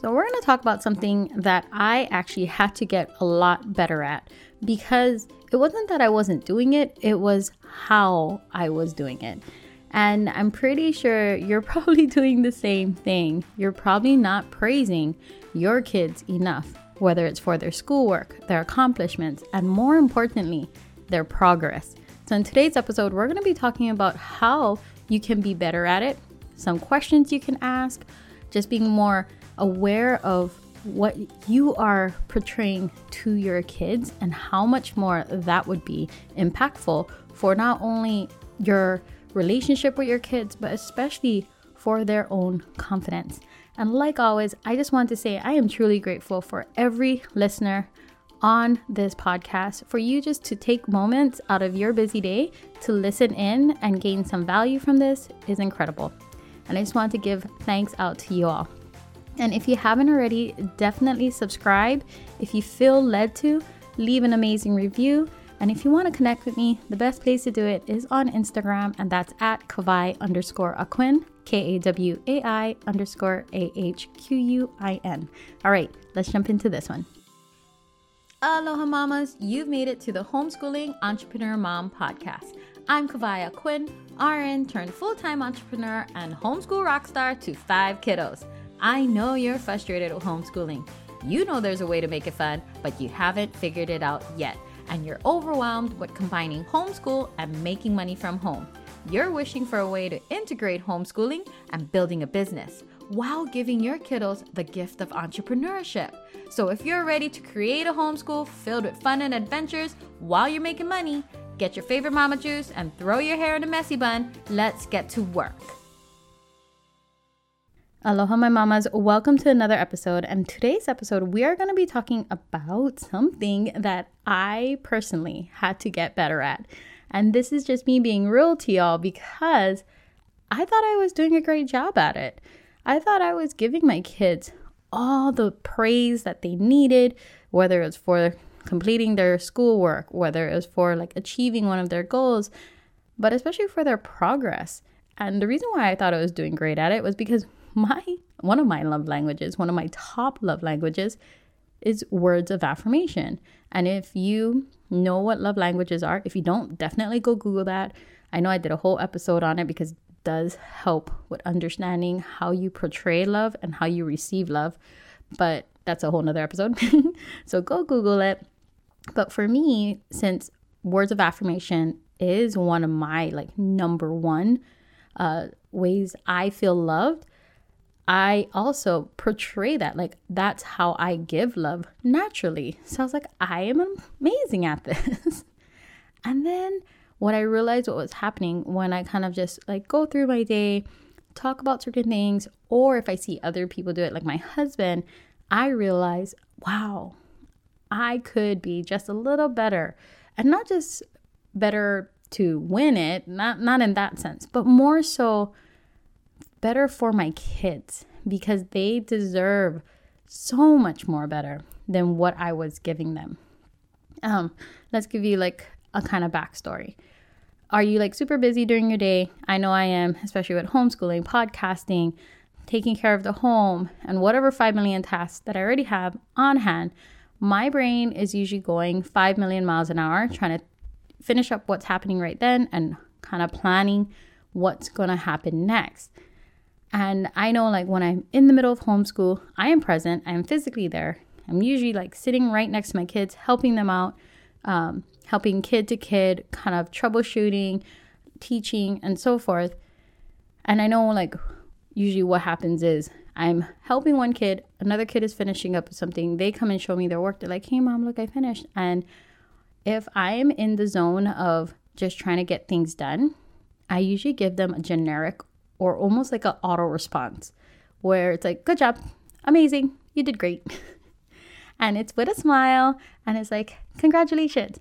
So, we're going to talk about something that I actually had to get a lot better at because it wasn't that I wasn't doing it, it was how I was doing it. And I'm pretty sure you're probably doing the same thing. You're probably not praising your kids enough, whether it's for their schoolwork, their accomplishments, and more importantly, their progress. So, in today's episode, we're going to be talking about how you can be better at it, some questions you can ask, just being more aware of what you are portraying to your kids and how much more that would be impactful for not only your relationship with your kids, but especially for their own confidence. And like always, I just want to say I am truly grateful for every listener on this podcast for you just to take moments out of your busy day to listen in and gain some value from this is incredible. And I just want to give thanks out to you all. And if you haven't already, definitely subscribe. If you feel led to, leave an amazing review. And if you want to connect with me, the best place to do it is on Instagram, and that's at Kawai underscore Ahquin, K A W A I underscore A H Q U I N. All right, let's jump into this one. Aloha mamas, you've made it to the Homeschooling Entrepreneur Mom podcast. I'm Kawai Ahquin, RN turned full time entrepreneur and homeschool rock star to five kiddos. I know you're frustrated with homeschooling. You know there's a way to make it fun, but you haven't figured it out yet. And you're overwhelmed with combining homeschool and making money from home. You're wishing for a way to integrate homeschooling and building a business while giving your kiddos the gift of entrepreneurship. So if you're ready to create a homeschool filled with fun and adventures while you're making money, get your favorite mama juice and throw your hair in a messy bun. Let's get to work. Aloha, my mamas. Welcome to another episode. And today's episode, we are going to be talking about something that I personally had to get better at. And this is just me being real to y'all because I thought I was doing a great job at it. I thought I was giving my kids all the praise that they needed, whether it's for completing their schoolwork, whether it was for like achieving one of their goals, but especially for their progress. And the reason why I thought I was doing great at it was because my one of my love languages, one of my top love languages is words of affirmation. And if you know what love languages are, if you don't, definitely go Google that. I know I did a whole episode on it because it does help with understanding how you portray love and how you receive love. But that's a whole nother episode. so go Google it. But for me, since words of affirmation is one of my like number one uh, ways I feel loved, I also portray that. Like, that's how I give love naturally. So I was like, I am amazing at this. and then what I realized what was happening when I kind of just like go through my day, talk about certain things, or if I see other people do it, like my husband, I realize, wow, I could be just a little better. And not just better to win it, not not in that sense, but more so better for my kids because they deserve so much more better than what I was giving them. Um, let's give you like a kind of backstory. Are you like super busy during your day? I know I am, especially with homeschooling, podcasting, taking care of the home, and whatever 5 million tasks that I already have on hand. My brain is usually going 5 million miles an hour, trying to finish up what's happening right then and kind of planning what's going to happen next. And I know, like, when I'm in the middle of homeschool, I am present, I am physically there. I'm usually like sitting right next to my kids, helping them out, um, helping kid to kid, kind of troubleshooting, teaching, and so forth. And I know, like, usually what happens is I'm helping one kid, another kid is finishing up something. They come and show me their work. They're like, hey, mom, look, I finished. And if I'm in the zone of just trying to get things done, I usually give them a generic or almost like an auto response where it's like, good job, amazing, you did great. and it's with a smile and it's like, congratulations.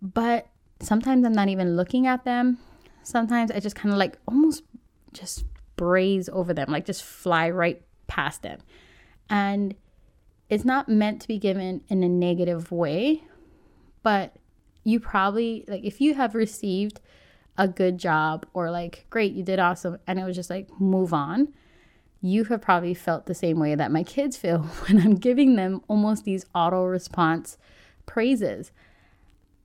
But sometimes I'm not even looking at them. Sometimes I just kind of like almost just braze over them, like just fly right past them. And it's not meant to be given in a negative way, but you probably, like, if you have received a good job or like great you did awesome and it was just like move on you have probably felt the same way that my kids feel when I'm giving them almost these auto response praises.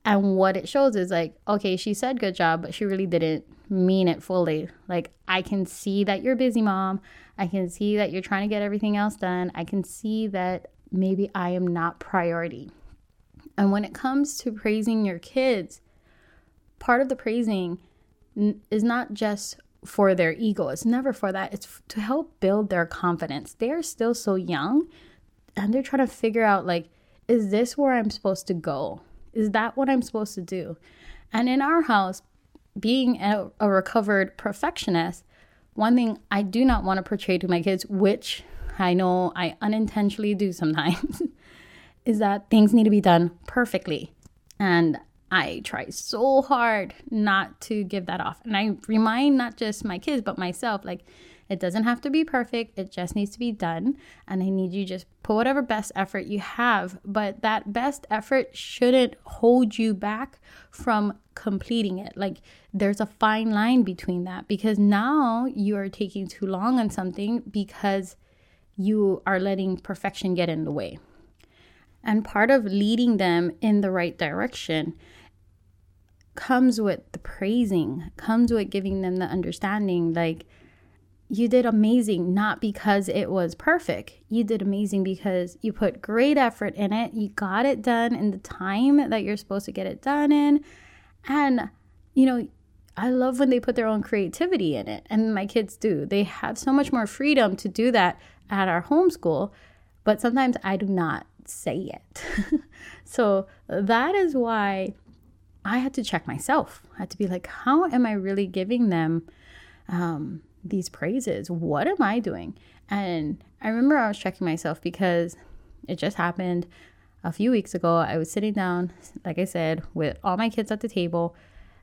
And what it shows is like, okay, she said good job, but she really didn't mean it fully. Like, I can see that you're busy, mom. I can see that you're trying to get everything else done. I can see that maybe I am not priority. And when it comes to praising your kids, part of the praising is not just for their ego. It's never for that. It's to help build their confidence. They're still so young and they're trying to figure out like is this where I'm supposed to go? Is that what I'm supposed to do? And in our house, being a, a recovered perfectionist, one thing I do not want to portray to my kids, which I know I unintentionally do sometimes, is that things need to be done perfectly. And I try so hard not to give that off. And I remind not just my kids, but myself like, it doesn't have to be perfect, it just needs to be done. And I need you just put whatever best effort you have. But that best effort shouldn't hold you back from completing it. Like, there's a fine line between that because now you are taking too long on something because you are letting perfection get in the way. And part of leading them in the right direction comes with the praising, comes with giving them the understanding like you did amazing not because it was perfect. You did amazing because you put great effort in it. You got it done in the time that you're supposed to get it done in. And you know, I love when they put their own creativity in it. And my kids do. They have so much more freedom to do that at our homeschool, but sometimes I do not say it. so that is why I had to check myself. I had to be like, how am I really giving them um, these praises? What am I doing? And I remember I was checking myself because it just happened a few weeks ago. I was sitting down, like I said, with all my kids at the table.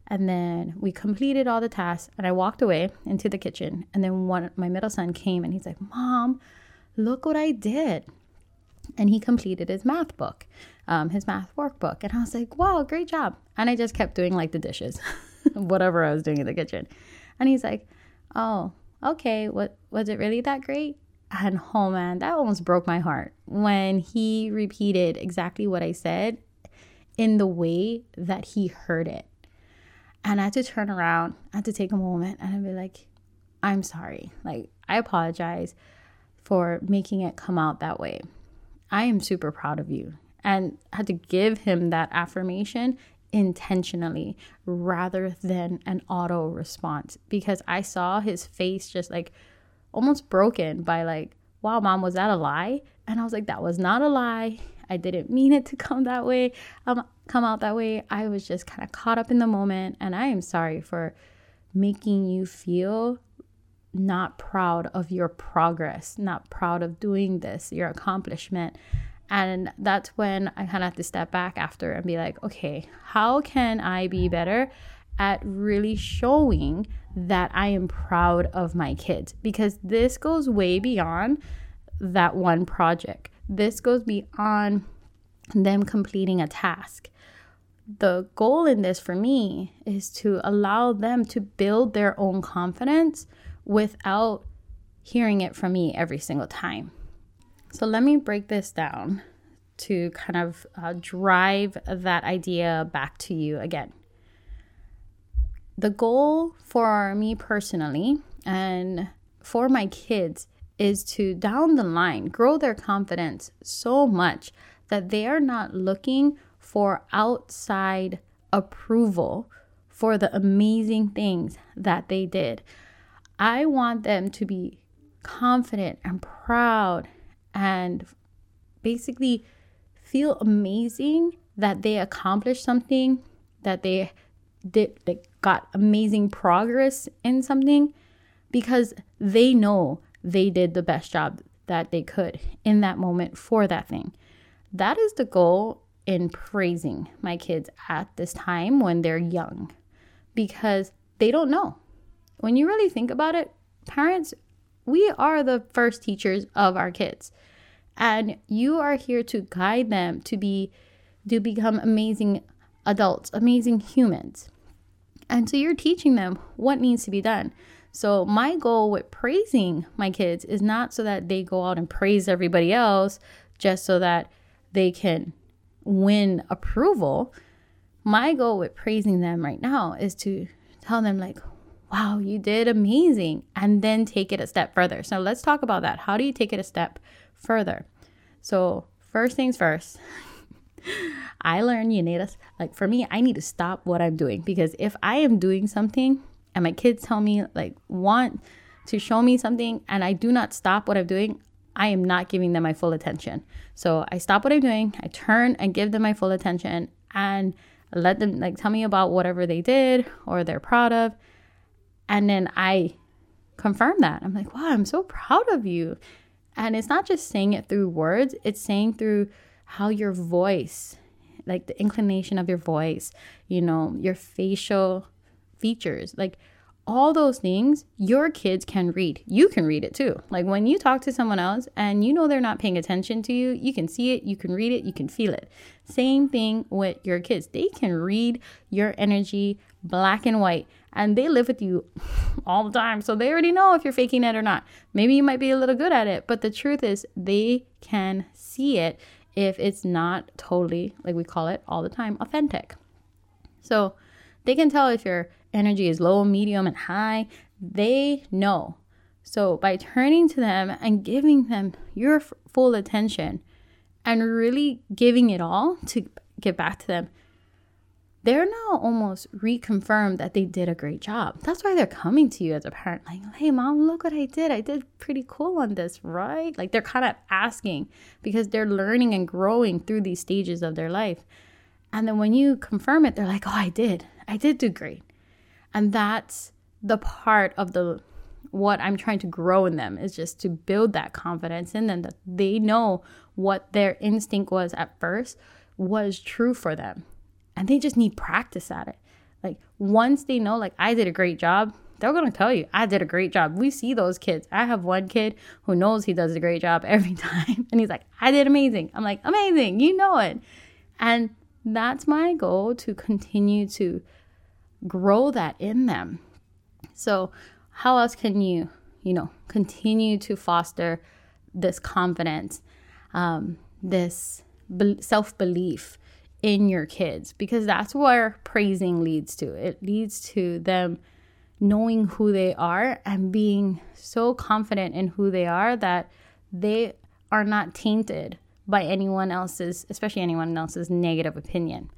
And then we completed all the tasks, and I walked away into the kitchen. And then one, my middle son came and he's like, Mom, look what I did. And he completed his math book um, his math workbook. And I was like, wow, great job. And I just kept doing like the dishes, whatever I was doing in the kitchen. And he's like, oh, okay, what was it really that great? And oh man, that almost broke my heart when he repeated exactly what I said in the way that he heard it. And I had to turn around, I had to take a moment and I'd be like, I'm sorry. Like, I apologize for making it come out that way. I am super proud of you and I had to give him that affirmation intentionally rather than an auto response because I saw his face just like almost broken by like, wow, mom, was that a lie? And I was like, that was not a lie. I didn't mean it to come that way, um, come out that way. I was just kind of caught up in the moment, and I am sorry for making you feel not proud of your progress, not proud of doing this, your accomplishment. And that's when I kind of have to step back after and be like, okay, how can I be better at really showing that I am proud of my kids? Because this goes way beyond that one project, this goes beyond them completing a task. The goal in this for me is to allow them to build their own confidence without hearing it from me every single time. So let me break this down to kind of uh, drive that idea back to you again. The goal for me personally and for my kids is to down the line grow their confidence so much that they are not looking for outside approval for the amazing things that they did. I want them to be confident and proud and basically feel amazing that they accomplished something, that they did like got amazing progress in something because they know they did the best job that they could in that moment for that thing. That is the goal in praising my kids at this time when they're young because they don't know. When you really think about it, parents, we are the first teachers of our kids. And you are here to guide them to be to become amazing adults, amazing humans. And so you're teaching them what needs to be done. So, my goal with praising my kids is not so that they go out and praise everybody else just so that they can win approval. My goal with praising them right now is to tell them, like, wow, you did amazing, and then take it a step further. So, let's talk about that. How do you take it a step further? So, first things first, I learned you need us. Like for me, I need to stop what I'm doing because if I am doing something and my kids tell me like want to show me something and I do not stop what I'm doing, I am not giving them my full attention. So I stop what I'm doing, I turn and give them my full attention and let them like tell me about whatever they did or they're proud of. And then I confirm that. I'm like, wow, I'm so proud of you. And it's not just saying it through words, it's saying through how your voice, like the inclination of your voice, you know, your facial features, like all those things your kids can read. You can read it too. Like when you talk to someone else and you know they're not paying attention to you, you can see it, you can read it, you can feel it. Same thing with your kids. They can read your energy black and white and they live with you all the time. So they already know if you're faking it or not. Maybe you might be a little good at it, but the truth is they can see it if it's not totally, like we call it all the time, authentic. So they can tell if your energy is low, medium, and high. They know. So by turning to them and giving them your f- full attention and really giving it all to get back to them, they're now almost reconfirmed that they did a great job. That's why they're coming to you as a parent, like, hey, mom, look what I did. I did pretty cool on this, right? Like they're kind of asking because they're learning and growing through these stages of their life. And then when you confirm it, they're like, oh, I did. I did do great. And that's the part of the what I'm trying to grow in them is just to build that confidence in them that they know what their instinct was at first was true for them and they just need practice at it. Like once they know, like I did a great job, they're gonna tell you I did a great job. We see those kids. I have one kid who knows he does a great job every time, and he's like, I did amazing. I'm like, amazing, you know it. And that's my goal to continue to grow that in them. So, how else can you, you know, continue to foster this confidence, um, this be- self belief? In your kids because that's where praising leads to. It leads to them knowing who they are and being so confident in who they are that they are not tainted by anyone else's, especially anyone else's negative opinion.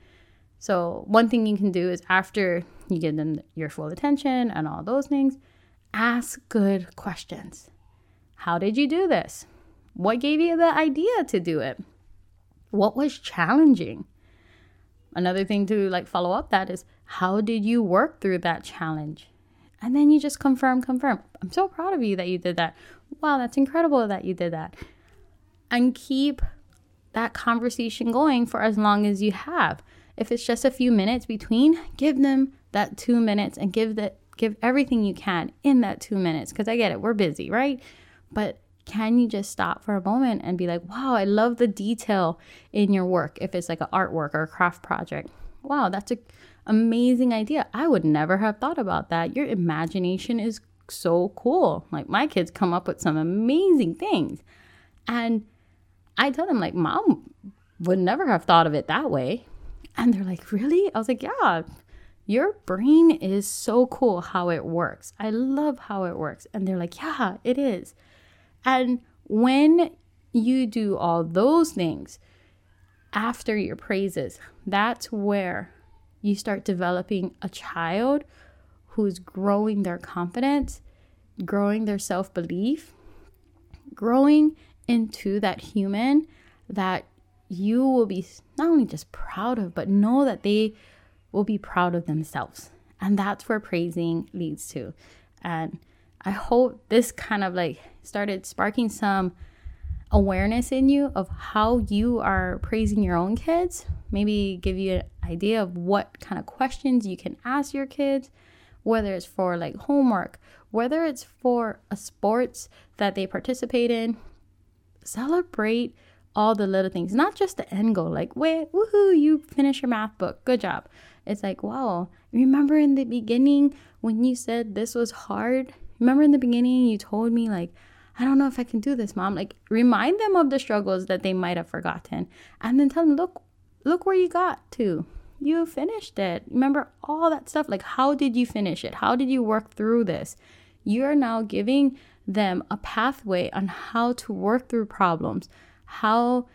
So, one thing you can do is after you give them your full attention and all those things, ask good questions. How did you do this? What gave you the idea to do it? What was challenging? Another thing to like follow up that is how did you work through that challenge? And then you just confirm, confirm. I'm so proud of you that you did that. Wow, that's incredible that you did that. And keep that conversation going for as long as you have. If it's just a few minutes between, give them that 2 minutes and give that give everything you can in that 2 minutes because I get it, we're busy, right? But can you just stop for a moment and be like, wow, I love the detail in your work if it's like an artwork or a craft project? Wow, that's an amazing idea. I would never have thought about that. Your imagination is so cool. Like my kids come up with some amazing things. And I tell them like, "Mom would never have thought of it that way." And they're like, "Really?" I was like, "Yeah. Your brain is so cool how it works. I love how it works." And they're like, "Yeah, it is." And when you do all those things after your praises, that's where you start developing a child who's growing their confidence, growing their self belief, growing into that human that you will be not only just proud of, but know that they will be proud of themselves. And that's where praising leads to. And I hope this kind of like started sparking some awareness in you of how you are praising your own kids. Maybe give you an idea of what kind of questions you can ask your kids, whether it's for like homework, whether it's for a sports that they participate in. Celebrate all the little things, not just the end goal, like, wait, woohoo, you finish your math book, good job. It's like, wow, remember in the beginning when you said this was hard? Remember in the beginning, you told me, like, I don't know if I can do this, mom. Like, remind them of the struggles that they might have forgotten. And then tell them, look, look where you got to. You finished it. Remember all that stuff. Like, how did you finish it? How did you work through this? You are now giving them a pathway on how to work through problems, how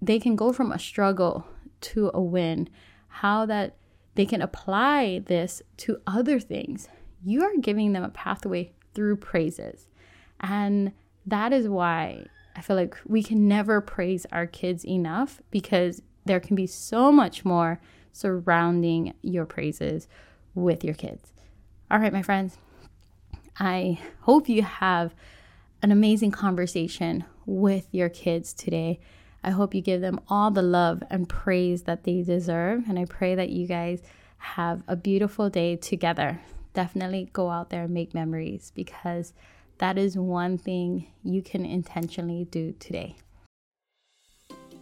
they can go from a struggle to a win, how that they can apply this to other things. You are giving them a pathway through praises. And that is why I feel like we can never praise our kids enough because there can be so much more surrounding your praises with your kids. All right, my friends, I hope you have an amazing conversation with your kids today. I hope you give them all the love and praise that they deserve. And I pray that you guys have a beautiful day together. Definitely go out there and make memories because that is one thing you can intentionally do today.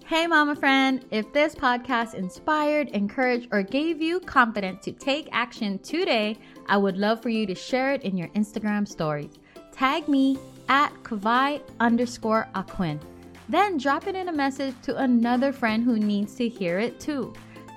Hey, mama friend, if this podcast inspired, encouraged, or gave you confidence to take action today, I would love for you to share it in your Instagram stories. Tag me at Kawai underscore Ahquin. Then drop it in a message to another friend who needs to hear it too.